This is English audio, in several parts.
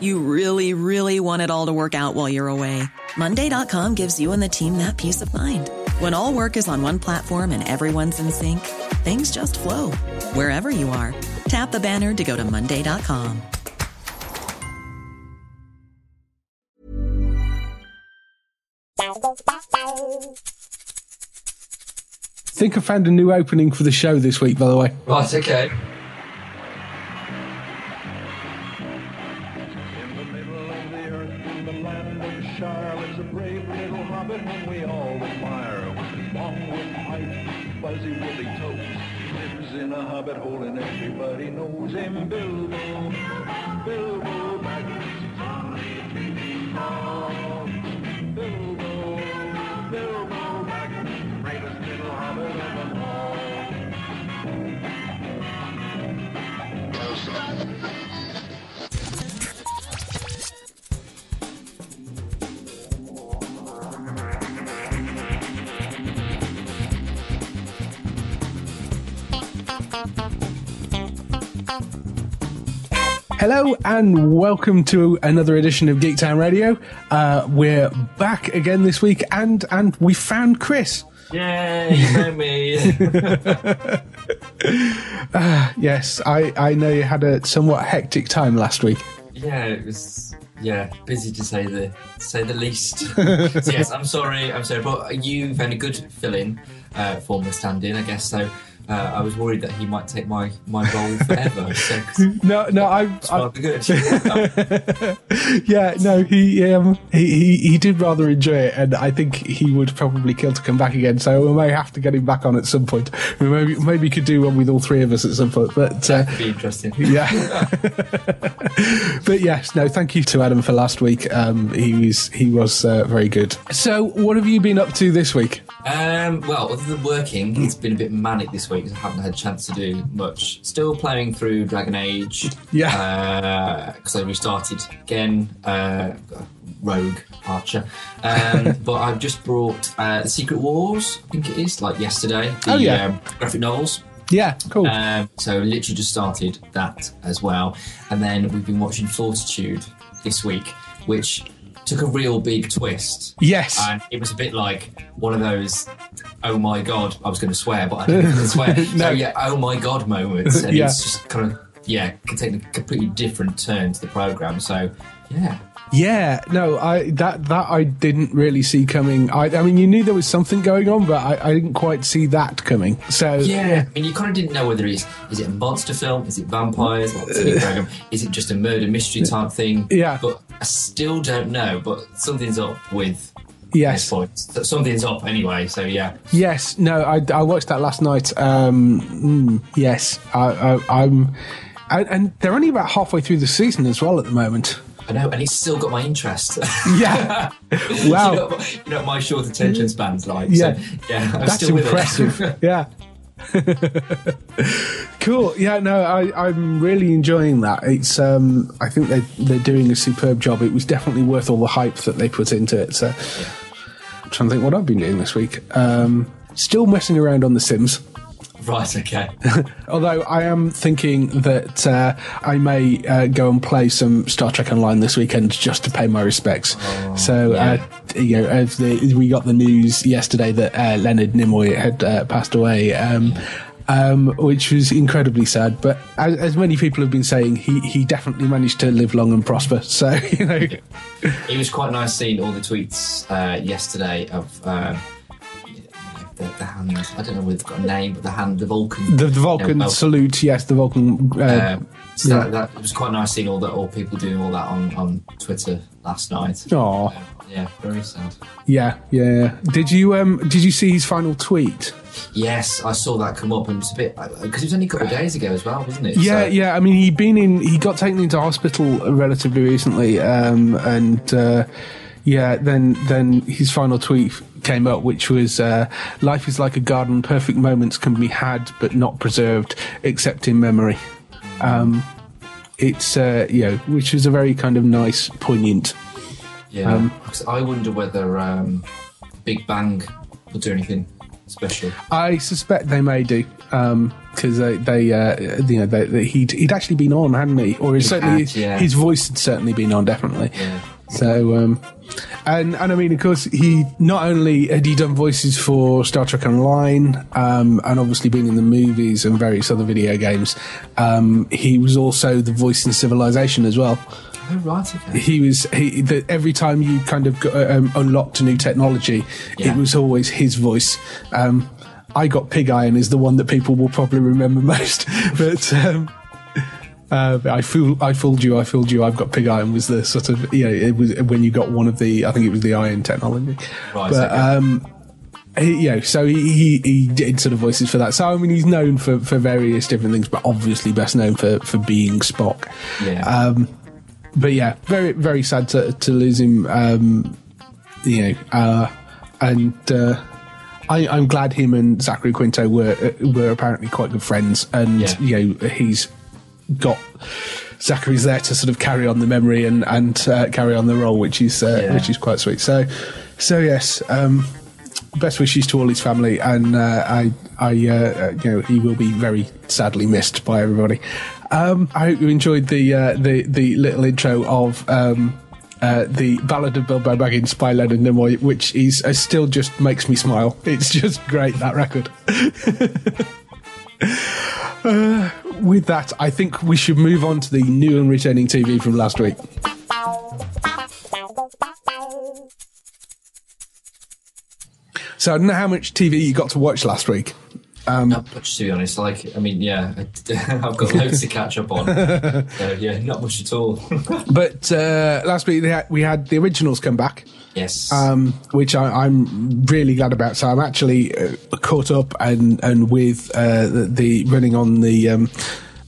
You really, really want it all to work out while you're away. Monday.com gives you and the team that peace of mind. When all work is on one platform and everyone's in sync, things just flow wherever you are. Tap the banner to go to Monday.com. think I found a new opening for the show this week, by the way. Right, okay. Whom we all admire. Long with pipe, fuzzy woolly toes, lives in a hobbit hole and everybody knows him. Bilbo, Bilbo Baggins. Bilbo, Hello and welcome to another edition of Geek Town Radio. Uh, we're back again this week, and and we found Chris. Yay, you me. Yes, I I know you had a somewhat hectic time last week. yeah, it was yeah busy to say the say the least. so yes, I'm sorry, I'm sorry, but you found a good fill-in uh, for my stand-in, I guess. So uh, I was worried that he might take my my role forever. So No, no, I, I good. yeah, no, he um he, he he did rather enjoy it, and I think he would probably kill to come back again. So we may have to get him back on at some point. We maybe maybe could do one with all three of us at some point, but. Uh, That'd be interesting. Yeah, but yes, no. Thank you to Adam for last week. Um, he was he was uh, very good. So, what have you been up to this week? Um, well, other than working, it's been a bit manic this week. I haven't had a chance to do much. Still playing through Dragon Age. Yeah. Because I restarted again. Uh, Rogue Archer. Um, but I've just brought uh, The Secret Wars, I think it is, like yesterday. The Oh, yeah. um, graphic novels. Yeah, cool. Um, so literally just started that as well, and then we've been watching Fortitude this week, which took a real big twist. Yes. and it was a bit like one of those, oh my god, I was going to swear, but I didn't swear. No. So yeah, oh my god moments, and Yeah. it's just kind of yeah, can take a completely different turn to the program. So yeah, Yeah, no, I that that I didn't really see coming. I, I mean, you knew there was something going on, but I, I didn't quite see that coming. So Yeah, I mean, you kind of didn't know whether it's is it a monster film, is it vampires, is it just a murder mystery type thing? Yeah. but I still don't know. But something's up with yes, this point. Something's up anyway. So yeah, yes, no, I, I watched that last night. Um, mm, yes, I, I, I'm, and, and they're only about halfway through the season as well at the moment. I know, and it's still got my interest. Yeah, you, wow, know, you know my short attention span's like. Yeah. so, yeah, I'm that's still with it. impressive. yeah. cool. Yeah, no, I, I'm really enjoying that. It's, um, I think they're they're doing a superb job. It was definitely worth all the hype that they put into it. So, I'm trying to think what I've been doing this week. Um, still messing around on The Sims. Right. Okay. Although I am thinking that uh, I may uh, go and play some Star Trek Online this weekend just to pay my respects. so, uh, you know, as the, we got the news yesterday that uh, Leonard Nimoy had uh, passed away. Um, um, which was incredibly sad, but as, as many people have been saying, he, he definitely managed to live long and prosper. So, you know, It was quite nice seeing all the tweets uh, yesterday of um, the, the hand. I don't know whether it's got a name, but the hand, the Vulcan. The, the Vulcan Yeah, salute, yes, the Vulcan. Uh, Uh, so Yeah. that, that it was quite nice seeing all that, all people doing all that on, on Twitter last night. Aw. Uh, yeah, very sad. yeah, yeah, yeah. Did you um did you see his final tweet? Yes, I saw that come up, and it's a bit because it was only a couple of days ago as well, wasn't it? Yeah, So- yeah. I mean, he'd been in. He got taken into hospital relatively recently, um, and uh, yeah, then then his final tweet came up, which was, uh, "Life is like a garden. Perfect moments can be had, but not preserved, except in memory." Um, it's uh, you know, which was a very kind of nice, poignant. Yeah, Um, 'Cause I wonder whether um, Big Bang will do anything special. I suspect they may do because they, they uh, you know, they, they, he'd he'd actually been on, hadn't he? Or his, He certainly had, yeah. his voice had certainly been on, definitely. Yeah. So, um, and and I mean, of course, he not only had he done voices for Star Trek Online, um, and obviously been in the movies and various other video games. Um, he was also the voice in Civilization as well. Oh right, okay. He was he the, every time you kind of got, um, unlocked a new technology, Yeah. it was always his voice. Um, I got Pig Iron is the one that people will probably remember most, but. Um, uh, I fool, I fooled you. I fooled you. I've got pig iron. Was the sort of you know it was when you got one of the I think it was the iron technology. Right, but okay. um, he, you know, so he, he he did sort of voices for that. So I mean, he's known for for various different things, but obviously best known for for being Spock. Yeah. Um, but yeah, very very sad to to lose him. Um, you know, uh, and uh, I, I'm glad him and Zachary Quinto were uh, were apparently quite good friends, and Yeah. you know he's got Zachary's there to sort of carry on the memory and and uh, carry on the role, which is uh, Yeah. which is quite sweet. So so yes. Um, Best wishes to all his family, and uh, I, I, uh, uh, you know, he will be very sadly missed by everybody. Um, I hope you enjoyed the uh, the the little intro of um, uh, the Ballad of Bilbo Baggins by Leonard Nimoy, which is uh, still just makes me smile. It's just great that record. Uh, with that, I think we should move on to the new and returning TV from last week. So I don't know how much TV you got to watch last week. Not much to be honest. Like, I mean, yeah, I've got loads to catch up on. So yeah, not much at all. But uh, last week they had, we had the originals come back, yes. um, which I, I'm really glad about. So I'm actually uh, caught up and and with uh, the, the running on the um,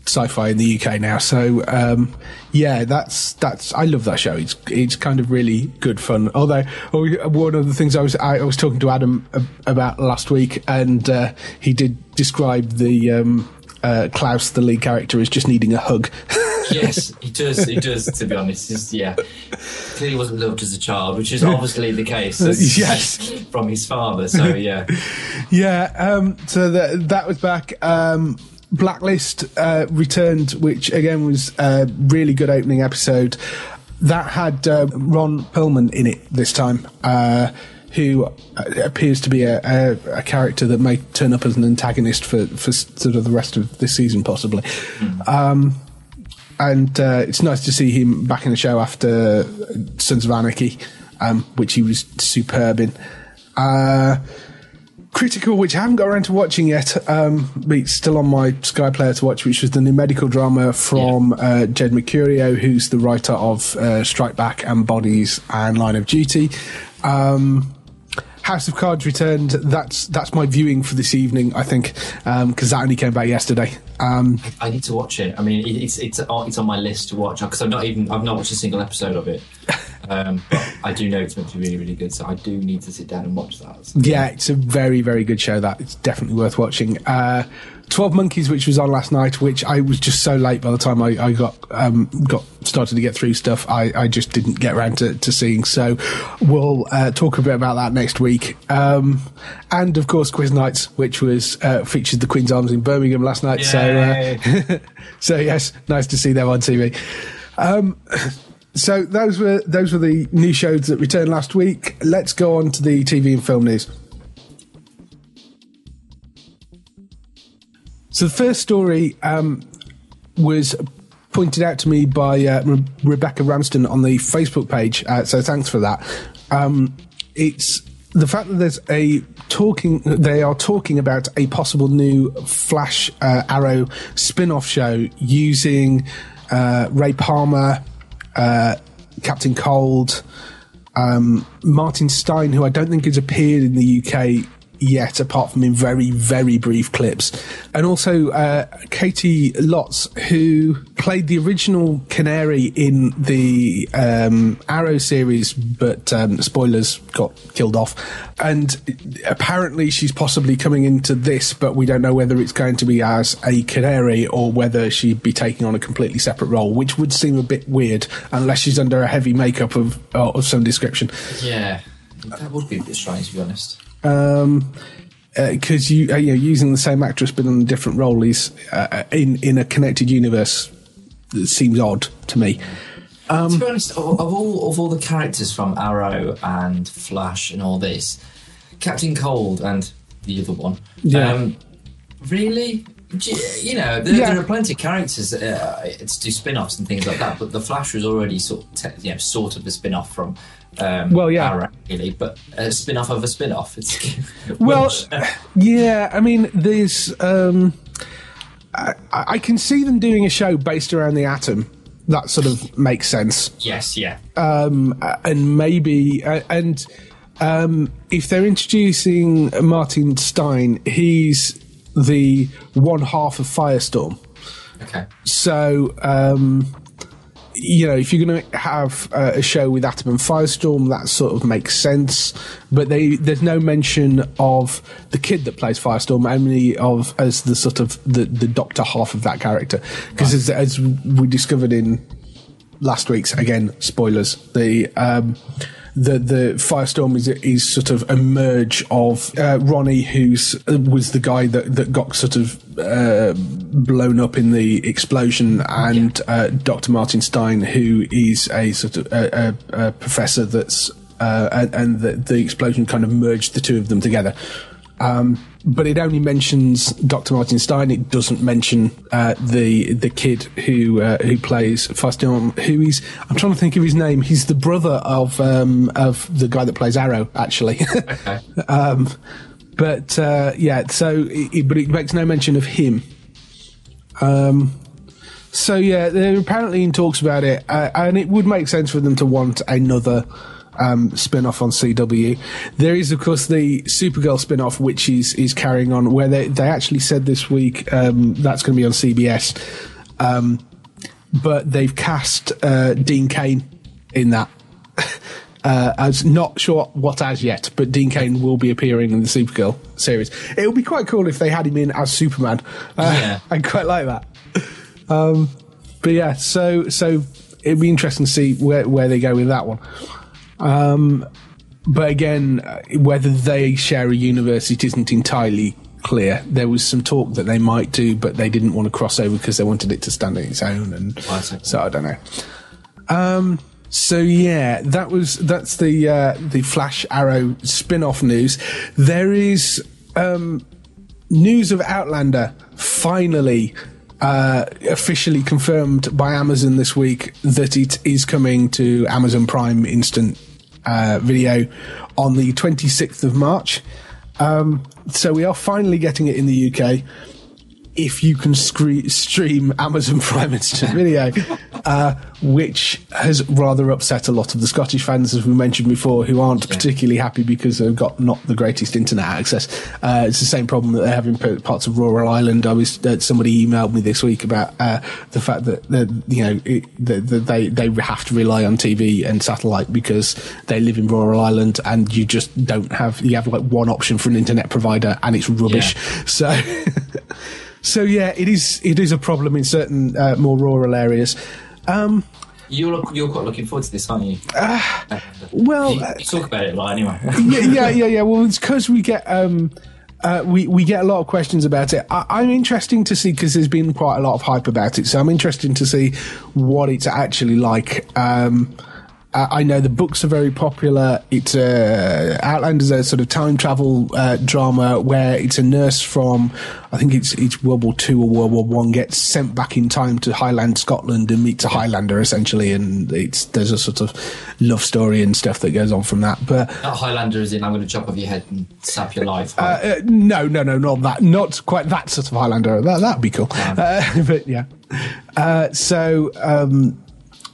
sci-fi in the UK now. So um, yeah, that's that's I love that show. It's it's kind of really good fun. Although oh, one of the things I was I, I was talking to Adam about last week, and uh, he did describe the. Um, uh, Klaus, the lead character, as just needing a hug. yes, he does. He does. To be honest, He's, yeah, clearly wasn't loved as a child, which is obviously the case. Yes. from his father. So yeah, Yeah, um, so that that was back. Um, Blacklist uh, returned, which again was a really good opening episode. That had uh, Ron Perlman in it this time, uh, who uh, appears to be a, a, a character that may turn up as an antagonist for, for sort of the rest of this season, possibly. Um, and uh, it's nice to see him back in the show after Sons of Anarchy, um, which he was superb in. Uh, Critical, which I haven't got around to watching yet, um, but it's still on my Sky Player to watch, which was the new medical drama from uh, Jed Mercurio, who's the writer of uh, Strike Back and Bodies and Line of Duty. Um, House of Cards returned. That's that's my viewing for this evening, I think, because that only came back yesterday. Um, I need to watch it. I mean, it, it's it's on, it's on my list to watch because I'm not even I've not watched a single episode of it. Um, but I do know it's meant to be really really good, so I do need to sit down and watch that. So- Yeah, it's a very, very good show. That it's definitely worth watching. Uh, Twelve Monkeys, which was on last night, which I was just so late by the time I, I got um, got started to get through stuff. I, I just didn't get around to, to seeing. So we'll uh, talk a bit about that next week. Um, and of course, Quiz Nights, which was uh, featured the Queen's Arms in Birmingham last night. So uh, so yes, nice to see them on TV. Um, so those were those were the new shows that returned last week. Let's go on to the TV and film news. So the first story um, was pointed out to me by uh, Re- Rebecca Ramston on the Facebook page. Uh, so thanks for that. Um, it's the fact that there's a talking, they are talking about a possible new Flash uh, Arrow spin-off show using uh, Ray Palmer, uh, Captain Cold, um, Martin Stein, who I don't think has appeared in the UK yet, apart from in very, very brief clips. And also uh, Caity Lotz, who played the original Canary in the um, Arrow series, but um, spoilers got killed off. And apparently she's possibly coming into this, but we don't know whether it's going to be as a Canary or whether she'd be taking on a completely separate role, which would seem a bit weird unless she's under a heavy makeup of, uh, of some description. Yeah, that would be a bit strange to be honest. Um, because you, uh, you know, using the same actress but in a different role is uh, in in a connected universe it seems odd to me. Um, to be honest, of, of all of all the characters from Arrow and Flash and all this, Captain Cold and the other one, Yeah. um, really, you know, there, Yeah. there are plenty of characters uh, to do spin-offs and things like that. But the Flash was already sort, of you know, sort of a spin-off from. Um, Well, yeah. Arrow, really, but a spin-off of a spin-off. It's Well, uh, yeah, I mean, there's. Um, I, I can see them doing a show based around the atom. That sort of makes sense. yes, yeah, Um, and maybe, uh, and um, if they're introducing Martin Stein, he's the one half of Firestorm. okay, So, um, you know, if you're going to have uh, a show with Atom and Firestorm, that sort of makes sense. But they, there's no mention of the kid that plays Firestorm, only of as the sort of the, the doctor half of that character. Because as, as we discovered in last week's again spoilers, the um, the the Firestorm is is sort of a merge of uh, Ronnie, who's was the guy that that got sort of uh, blown up in the explosion, and uh, Dr. Martin Stein, who is a sort of a, a, a professor that's uh, and, and the, the explosion kind of merged the two of them together. Um, but it only mentions Dr. Martin Stein. It doesn't mention uh, the the kid who uh, who plays Firestorm. Who is? I'm trying to think of his name. He's the brother of um, of the guy that plays Arrow, actually. okay. um, but uh, yeah, so it, it- but it makes no mention of him. Um, so yeah, they're apparently in talks about it, uh, and it would make sense for them to want another um, spin-off on CW. There is, of course, the Supergirl spin-off, which is is carrying on. Where they they actually said this week um, that's going to be on CBS, um, but they've cast uh, Dean Cain in that. Uh, as not sure what as yet, but Dean Cain will be appearing in the Supergirl series. It would be quite cool if they had him in as Superman. Uh, Yeah. I quite like that. Um, but yeah, so so it'd be interesting to see where where they go with that one. Um, but again, uh, whether they share a universe, it isn't entirely clear. There was some talk that they might do, but they didn't want to cross over because they wanted it to stand on its own, and okay. so I don't know. Um, so yeah, that was that's the uh, the Flash Arrow spin-off news. There is um, news of Outlander finally uh, officially confirmed by Amazon this week that it is coming to Amazon Prime Instant uh, Video on the 26th of March. Um, so we are finally getting it in the UK. If you can scre- stream Amazon Prime Instant Video, uh, which has rather upset a lot of the Scottish fans, as we mentioned before, who aren't particularly happy because they've got not the greatest internet access. Uh, it's the same problem that they have in parts of rural Ireland. I was uh, somebody emailed me this week about uh, the fact that you know it, that, that they they have to rely on TV and satellite because they live in rural Ireland and you just don't have you have like one option for an internet provider and it's rubbish. So. So yeah, it is. It is a problem in certain uh, more rural areas. Um, You're look, you're quite looking forward to this, aren't you? well, you, uh, you talk about it a lot anyway. yeah, yeah, yeah, yeah. Well, it's because we get um, uh, we we get a lot of questions about it. I, I'm interesting to see because there's been quite a lot of hype about it. So I'm interested to see what it's actually like. Um, Uh, I know the books are very popular. It's uh, Outlander is a sort of time travel uh, drama where it's a nurse from, I think it's it's World War Two or World War One gets sent back in time to Highland Scotland and meets a Highlander essentially, and it's there's a sort of love story and stuff that goes on from that. But Highlander is in I'm going to chop off your head and sap your life. uh, uh, no, no, no, not that, not quite that sort of Highlander. That that'd be cool. Uh, but yeah, uh, so um,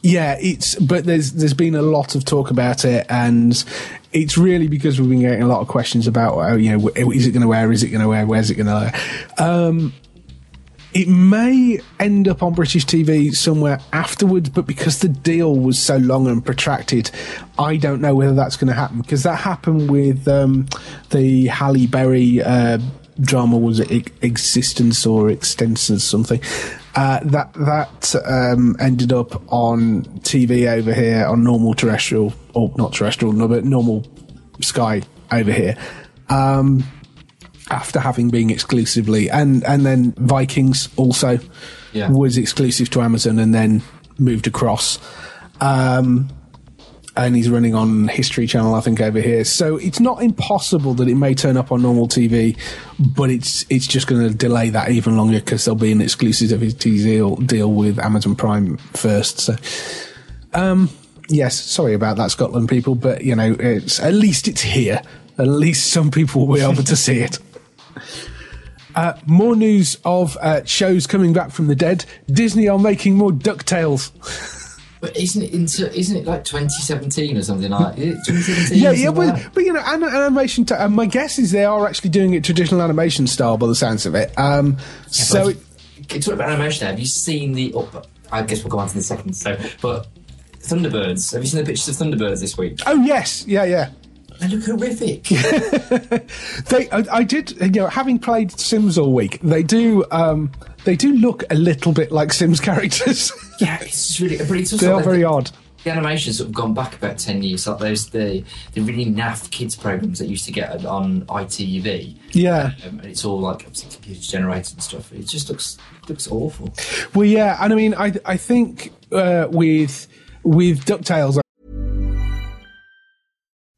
yeah, it's but there's there's been a lot of talk about it, and it's really because we've been getting a lot of questions about oh, you know is it going to wear, is it going to wear, where's it going to wear. Um, it may end up on British TV somewhere afterwards, but because the deal was so long and protracted, I don't know whether that's going to happen. Because that happened with um, the Halle Berry uh, drama, was it Existence or Extensors something? Uh, that that um, ended up on TV over here on normal terrestrial, or not terrestrial, no, but normal Sky over here. Um, after having been exclusively and and then Vikings also Yeah. was exclusive to Amazon and then moved across. Um, and he's running on History Channel, I think, over here. So it's not impossible that it may turn up on normal TV, but it's it's just going to delay that even longer because there'll be an exclusivity deal deal with Amazon Prime first. So, um, yes, sorry about that, Scotland people, but you know, it's at least it's here. At least some people will be able to see it. Uh, more news of uh, shows coming back from the dead. Disney are making more Ducktales. But isn't it into, isn't it like 2017 or something like? Is it 2017? Yeah, yeah, but, like but you know, an- animation. T- uh, my guess is they are actually doing it traditional animation style, by the sounds of it. Um, so, But you talk about animation. Have you seen the? Oh, I guess we'll go on to the second. So, but Thunderbirds. Have you seen the pictures of Thunderbirds this week? oh yes, yeah, yeah. They look horrific. They, I, I did, you know, having played Sims all week, they do, um, they do look a little bit like Sims characters. yeah, it's really. But it's also they are like very the, odd. The animation's sort of gone back about ten years. Like those the the really naff kids programs that used to get on ITV. Yeah. Um, and it's all like obviously computer generated and stuff. It just looks looks awful. Well, yeah, and I mean, I, I think uh, with with Ducktales,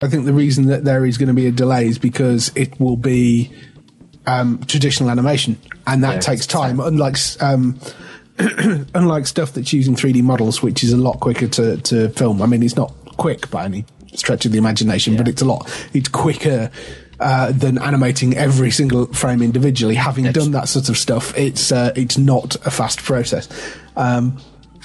I think the reason that there is going to be a delay is because it will be um, traditional animation, and that Yeah, takes time. Unlike um, unlike stuff that's using 3D models, which is a lot quicker to, to film. I mean, it's not quick by any stretch of the imagination, but it's a lot. It's quicker. Uh, than animating every single frame individually. Having done that sort of stuff, it's uh, it's not a fast process. Um,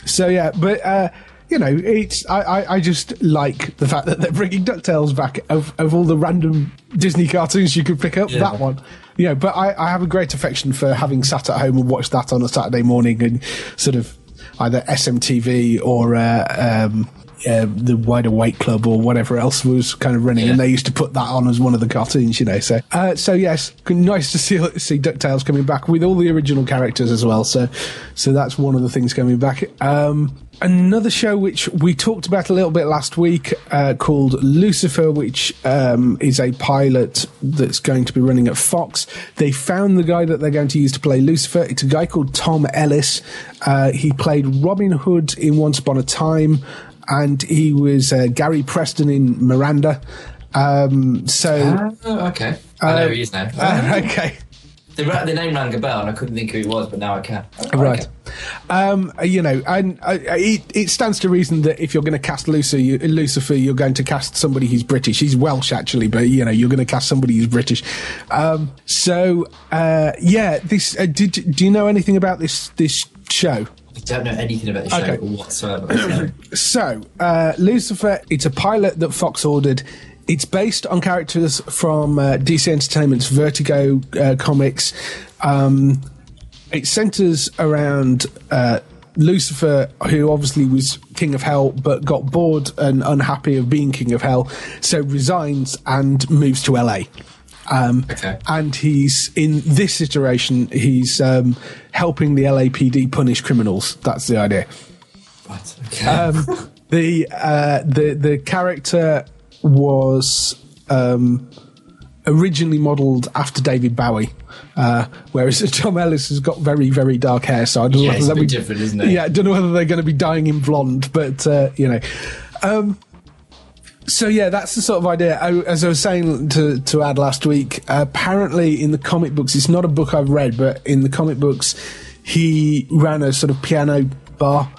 so yeah, but uh, you know, it's I, I, I just like the fact that they're bringing Ducktales back of, of all the random Disney cartoons you could pick up. Yeah. That one, you know. But I, I have a great affection for having sat at home and watched that on a Saturday morning and sort of either SMTV or. Uh, um, uh, the wider Awake Club or whatever else was kind of running, and they used to put that on as one of the cartoons, you know. So, uh, so yes, nice to see see Ducktales coming back with all the original characters as well. So, so that's one of the things coming back. Um, another show which we talked about a little bit last week uh, called Lucifer, which um, is a pilot that's going to be running at Fox. They found the guy that they're going to use to play Lucifer. It's a guy called Tom Ellis. Uh, he played Robin Hood in Once Upon a Time and he was uh, Gary Preston in Miranda. Um, so, Oh, okay. I know who he is now. uh, okay, the, the name rang a bell, and I couldn't think who he was, but now I can. Oh, right. Um, you know, and uh, it, it stands to reason that if you're going to cast Lucifer, you, Lucifer, you're going to cast somebody who's British. He's Welsh actually, but you know, you're going to cast somebody who's British. Um, so, uh, yeah, this. Uh, did do you know anything about this this show? I don't know anything about the show Okay. whatsoever. so- So, uh, Lucifer, it's a pilot that Fox ordered. It's based on characters from uh, DC Entertainment's Vertigo uh, comics. Um, it centers around uh, Lucifer, who obviously was king of hell, but got bored and unhappy of being king of hell, so resigns and moves to LA. Um, Okay. And he's in this iteration, he's um, helping the LAPD punish criminals. That's the idea. Right. Okay. Um, the uh, the the character was um, originally modelled after David Bowie, uh, whereas Tom Ellis has got very very dark hair. So I don't know Yeah, whether they'll bit be- different, isn't it? Yeah, I don't know whether they're going to be dying in blonde, but uh, you know. So yeah, that's the sort of idea. I, as I was saying to to add last week, apparently in the comic books, it's not a book I've read, but in the comic books, he ran a sort of piano bar,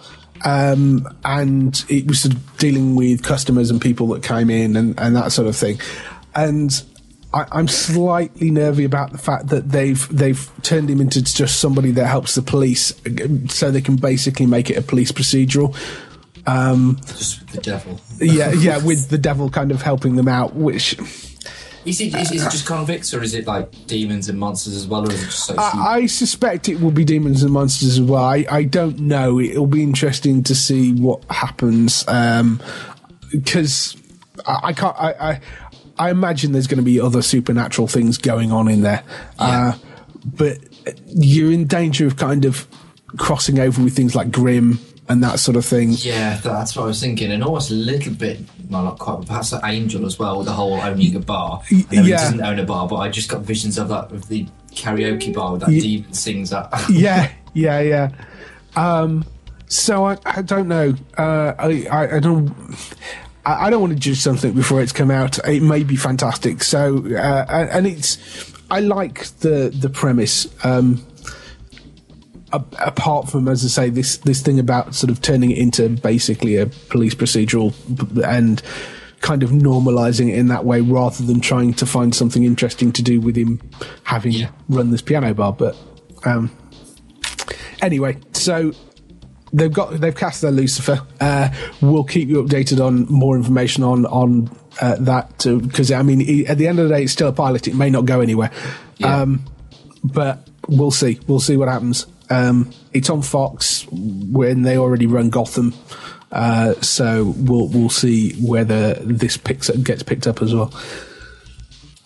um, and it was sort of dealing with customers and people that came in and, and that sort of thing. And I, I'm slightly nervy about the fact that they've they've turned him into just somebody that helps the police, so they can basically make it a police procedural. Um, Just with the devil. yeah, yeah, with the devil kind of helping them out, which Is it, is, is it just convicts or is it like demons and monsters as well, or is it just like I, I suspect it will be demons and monsters as well. I, I don't know. It'll be interesting to see what happens because I, I can't. I, I I imagine there's going to be other supernatural things going on in there, uh, but you're in danger of kind of crossing over with things like Grimm and that sort of thing. Yeah, that's what I was thinking, and almost a little bit, well, not quite, but perhaps like Angel as well, with the whole owning a bar. I know he yeah. doesn't own a bar, but I just got visions of that of the karaoke bar with that demon sings that. yeah, yeah, yeah. Um, so I, I don't know. Uh, I, I, I don't. I I don't want to judge something before it's come out. It may be fantastic. So, uh, and it's. I like the the premise. Um, apart from, as I say, this this thing about sort of turning it into basically a police procedural and kind of normalizing it in that way, rather than trying to find something interesting to do with him having Yeah. run this piano bar. But um, anyway, so they've got they've cast their Lucifer. Uh, we'll keep you updated on more information on on uh, that because I mean, at the end of the day, it's still a pilot. It may not go anywhere, Yeah. um, but we'll see. We'll see what happens. Um, it's on Fox when they already run Gotham. Uh, so we'll we'll see whether this picks up, gets picked up as well.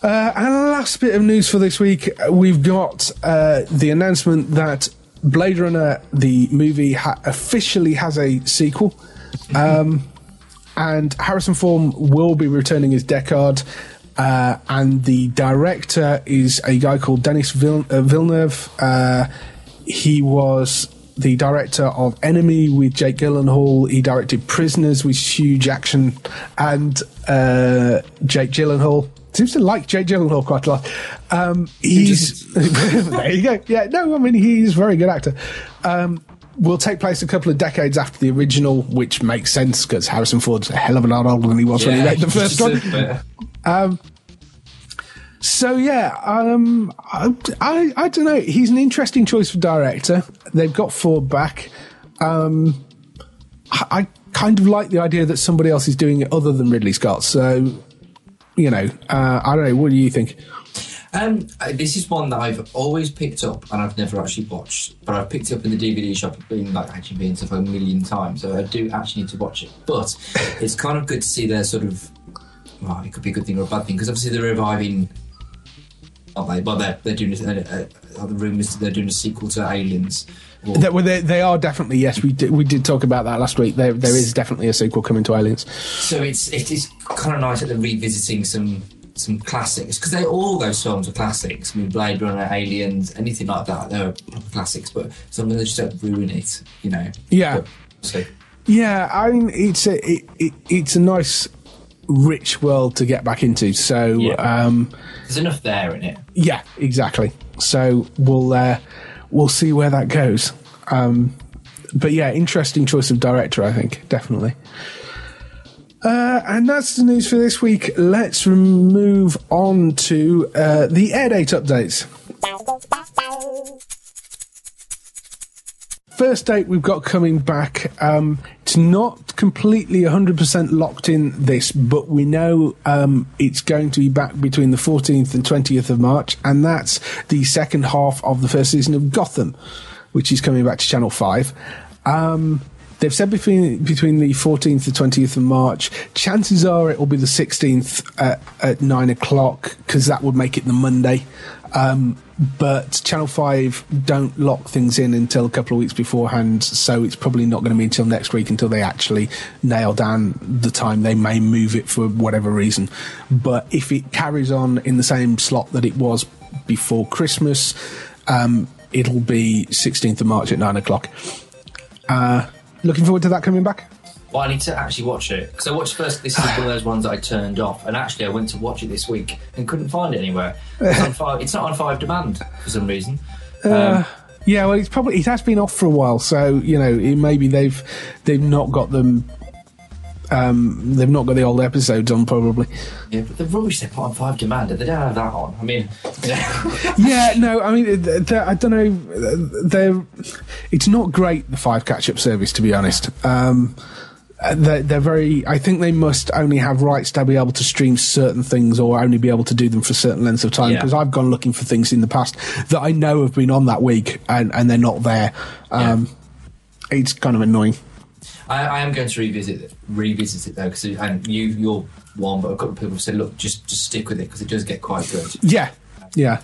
Uh, and last bit of news for this week, uh, we've got uh, the announcement that Blade Runner, the movie, ha- officially has a sequel. Um, and Harrison Ford will be returning as Deckard. Uh, and the director is a guy called Denis Vill- uh, Villeneuve. He was the director of Enemy with Jake Gyllenhaal. He directed Prisoners with Hugh Jackson and uh, Jake Gyllenhaal. Seems to like Jake Gyllenhaal quite a lot. Um, he's there you go. Yeah, no, I mean he's a very good actor. Um, will take place a couple of decades after the original, which makes sense because Harrison Ford's a hell of a lot older than he was when he made the first one. bit. So yeah, um, I, I, I don't know. He's an interesting choice for director. They've got Ford back. Um, I, kind of like the idea that somebody else is doing it other than Ridley Scott. So, you know, uh, I don't know. What do you think? Um, this is one that I've always picked up and I've never actually watched, but I've picked it up in the DVD shop. I've been like actually been to a million times, so I do actually need to watch it. But it's kind of good to see their sort of. Well, it could be a good thing or a bad thing because obviously they're reviving. Aren't they? Well, they're, they're doing. Uh, uh, the rumours they're doing a sequel to Aliens. Or, That, well, they, they are definitely yes. We did, we did talk about that last week. There there is definitely a sequel coming to Aliens. So it's it is kind of nice that they're revisiting some some classics because they all those films are classics. I mean, Blade Runner, Aliens, anything like that, they're classics. But some of them just don't ruin it, you know. Yeah. But, so Yeah, I mean it's a it, it, it's a nice rich world to get back into. So Yeah. um, there's enough there in it. Yeah, exactly. So we'll uh, we'll see where that goes. Um, but yeah, interesting choice of director, I think, definitely. Uh, and that's the news for this week. Let's move on to uh, the air date updates. First date we've got coming back. Um, it's not completely 100% locked in this, but we know um, it's going to be back between the 14th and 20th of March, and that's the second half of the first season of Gotham, which is coming back to Channel 5. Um, they've said between between the 14th and 20th of March. Chances are it will be the 16th at, at nine o'clock because that would make it the Monday. Um, but Channel 5 don't lock things in until a couple of weeks beforehand, so it's probably not going to be until next week until they actually nail down the time. They may move it for whatever reason. But if it carries on in the same slot that it was before Christmas, um, it'll be 16th of March at 9 o'clock. Uh, looking forward to that coming back? Well, I need to actually watch it because I watched first. This is one of those ones that I turned off, and actually I went to watch it this week and couldn't find it anywhere. It's, on five, it's not on five demand for some reason. Um, Yeah, well, it's probably it has been off for a while, so you know it, maybe they've they've not got them. Um, they've not got the old episodes on, probably. yeah, but the rubbish they put on five demand, they don't have that on. I mean, yeah. Yeah, no, I mean, I don't know. They're, it's not great the five catch-up service, to be honest. Um, uh, they're, they're very. I think they must only have rights to be able to stream certain things, or only be able to do them for certain lengths of time. Yeah. Because I've gone looking for things in the past that I know have been on that week, and, and they're not there. Um, It's kind of annoying. I, I am going to revisit it, revisit it though, because and you you're one, but a couple of people have said, look, just just stick with it because it does get quite good. Yeah, yeah.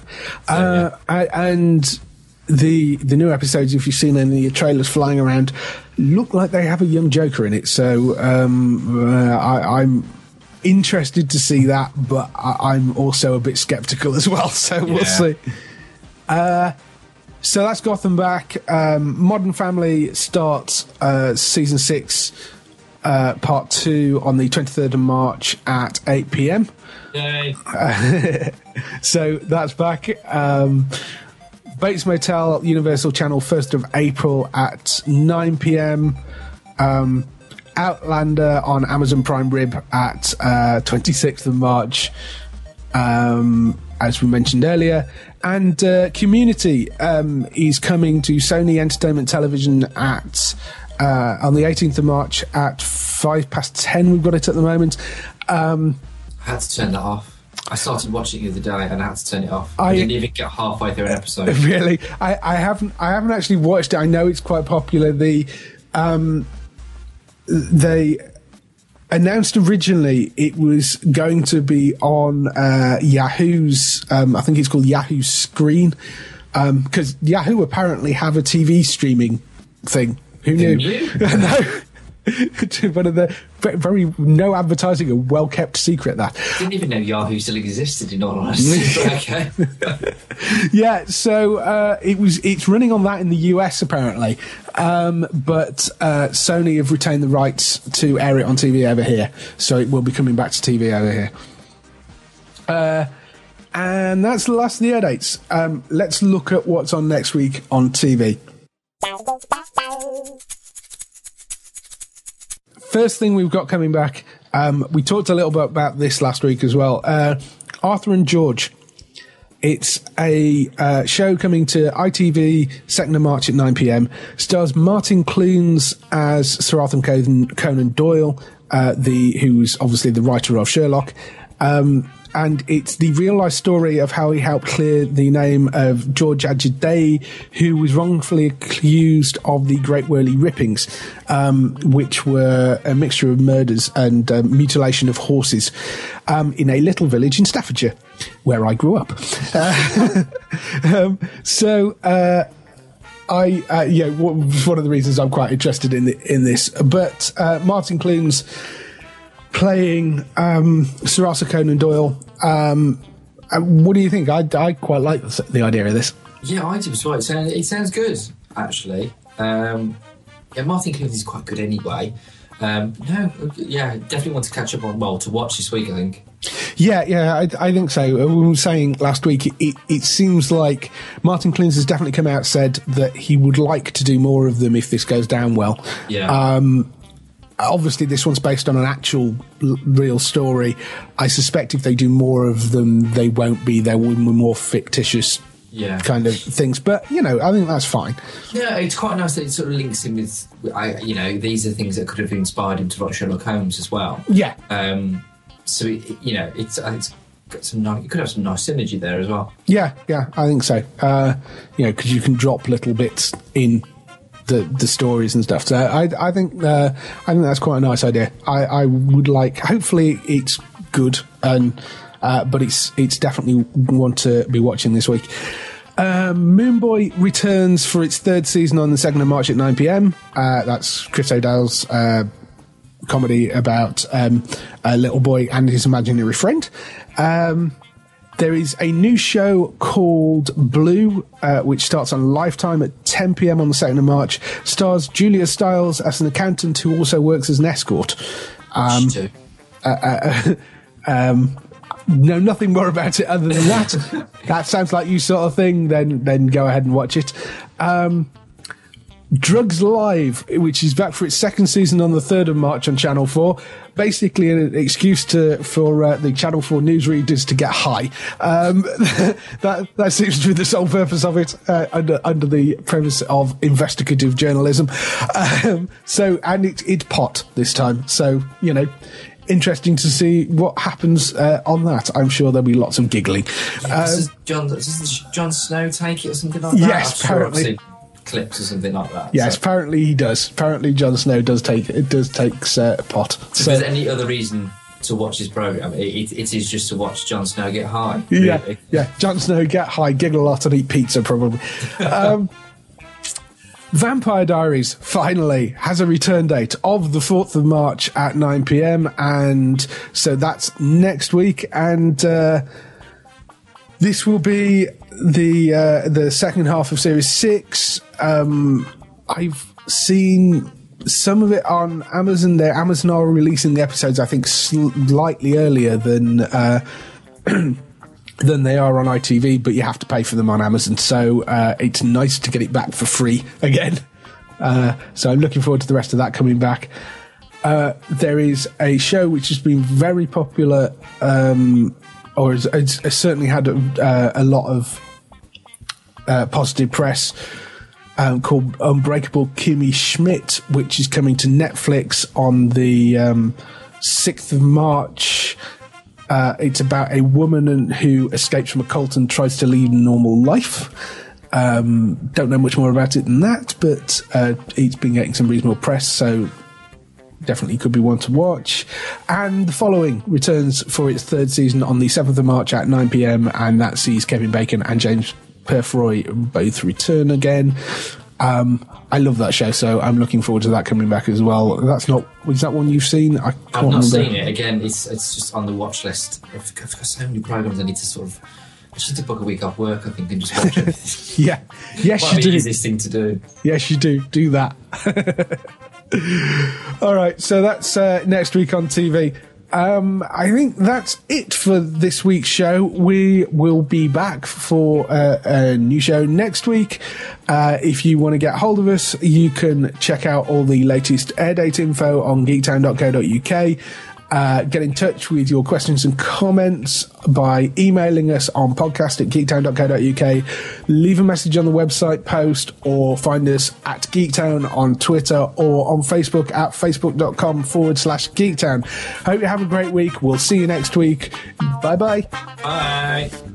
uh, I, and the the new episodes, if you've seen any trailers flying around, look like they have a young Joker in it. So um, uh, I, I'm interested to see that, but I, I'm also a bit skeptical as well. So we'll Yeah. see. Uh, so that's Gotham back. Um, Modern Family starts uh, season six, uh, part two, on the 23rd of March at 8 p.m. Yay! So that's back. Um, Bates Motel, Universal Channel, 1st of April at 9 pm. Um, Outlander on Amazon Prime Rib at uh, 26th of March, um, as we mentioned earlier. And uh, Community um, is coming to Sony Entertainment Television at uh, on the 18th of March at 5 past 10. We've got it at the moment. Um, I had to turn that off. I started watching it the other day and I had to turn it off. I, I- didn't even get halfway through an episode. really I, I haven't i haven't actually watched it i know it's quite popular the um they announced originally it was going to be on uh yahoo's um i think it's called yahoo screen um because yahoo apparently have a tv streaming thing who knew knew? no one of the very no advertising a well kept secret that didn't even know Yahoo still existed. In all honesty, okay. Yeah, so uh, it was. It's running on that in the US apparently, um, but uh, Sony have retained the rights to air it on TV over here, so it will be coming back to TV over here. Uh, and that's the last of the air dates. Um, let's look at what's on next week on TV. First thing we've got coming back, um, we talked a little bit about this last week as well. Uh, Arthur and George. It's a uh, show coming to ITV 2nd of March at 9 pm. Stars Martin Clunes as Sir Arthur Conan, Doyle, uh, the who's obviously the writer of Sherlock. Um, and it's the real life story of how he helped clear the name of George Ajaday, who was wrongfully accused of the Great Wyrley Rippings, um, which were a mixture of murders and um, mutilation of horses um, in a little village in Staffordshire, where I grew up. Uh, so, uh, I uh, yeah, one of the reasons I'm quite interested in the, in this. But uh, Martin Clunes playing um, Sir Arthur Conan Doyle. Um, uh, what do you think? I, I quite like the, the idea of this. Yeah, I do as well. It sounds, it sounds good, actually. Um, yeah, Martin Clunes is quite good anyway. Um, no, yeah, definitely want to catch up on, well, to watch this week, I think. Yeah, yeah, I, I think so. We were saying last week, it, it, it seems like Martin Clunes has definitely come out said that he would like to do more of them if this goes down well. Yeah. Um, obviously, this one's based on an actual real story. I suspect if they do more of them, they won't be. They will be more fictitious Yeah. kind of things. But you know, I think that's fine. Yeah, it's quite nice that it sort of links in with, I, you know, these are things that could have inspired him to write Sherlock Holmes as well. Yeah, Um, so, it, you know, it's, uh, it's got some nice, you could have some nice synergy there as well. yeah, yeah. I think so. Uh, you know, because you can drop little bits in the the stories and stuff. So I I think uh, I think that's quite a nice idea. I I would like. Hopefully, it's good and. Uh, but it's it's definitely one to be watching this week. Um, Moone Boy returns for its third season on the 2nd of March at 9 pm. Uh, that's Chris O'Dowd's uh, comedy about um, a little boy and his imaginary friend. Um, there is a new show called Blue, uh, which starts on Lifetime at 10 pm on the 2nd of March. Stars Julia Stiles as an accountant who also works as an escort. Um, She um, know nothing more about it other than that. that sounds like you sort of thing. Then then go ahead and watch it. Um, Drugs Live, which is back for its second season on the third of March on Channel Four. Basically, an excuse to for uh, the Channel Four newsreaders to get high. Um, that that seems to be the sole purpose of it, uh, under under the premise of investigative journalism. Um, so, and it, it's pot this time. So you know interesting to see what happens uh, on that. I'm sure there'll be lots of giggling. Does Um, John does Jon Snow take it or something like that? Yes, apparently. Clips or something like that. yes, so- apparently he does. Apparently, Jon Snow does take it does takes uh, a pot. If So there's any other reason to watch this program, it, it, it is just to watch Jon Snow get high. yeah, yeah. Jon Snow get high, giggle a lot, and eat pizza probably. Um, Vampire Diaries finally has a return date of the 4th of March at 9 pm. And so that's next week. And uh, this will be the uh, the second half of Series 6. Um, I've seen some of it on Amazon. There, Amazon are releasing the episodes, I think, slightly earlier than. Uh, than they are on ITV, but you have to pay for them on Amazon. So uh, it's nice to get it back for free again. Uh, so I'm looking forward to the rest of that coming back. Uh, there is a show which has been very popular, um, or has certainly had uh, a lot of uh, positive press. Um, called Unbreakable Kimmy Schmidt, which is coming to Netflix on the um, 6th of March. Uh, it's about a woman who escapes from a cult and tries to lead a normal life. Um, don't know much more about it than that, but uh, it's been getting some reasonable press, so definitely could be one to watch. And the following returns for its third season on the 7th of March at 9 pm, and that sees Kevin Bacon and James Purefoy both return again. Um, I love that show, so I'm looking forward to that coming back as well. That's not is that one you've seen? I can't I've not remember. seen it. Again, it's it's just on the watch list. I've got, I've got so many programs I need to sort of. I should to book a week off work, I think, and just watch everything. Yeah, yes, Might you do. easiest thing to do. Yes, you do. Do that. All right, so that's uh, next week on TV. Um, I think that's it for this week's show. We will be back for uh, a new show next week. Uh, if you want to get hold of us, you can check out all the latest air date info on geektown.co.uk. Uh, get in touch with your questions and comments by emailing us on podcast at geektown.co.uk. Leave a message on the website post or find us at Geektown on Twitter or on Facebook at facebook.com forward slash geektown. Hope you have a great week. We'll see you next week. Bye bye. Bye.